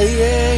yeah.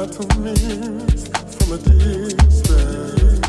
A bad, sweet girl in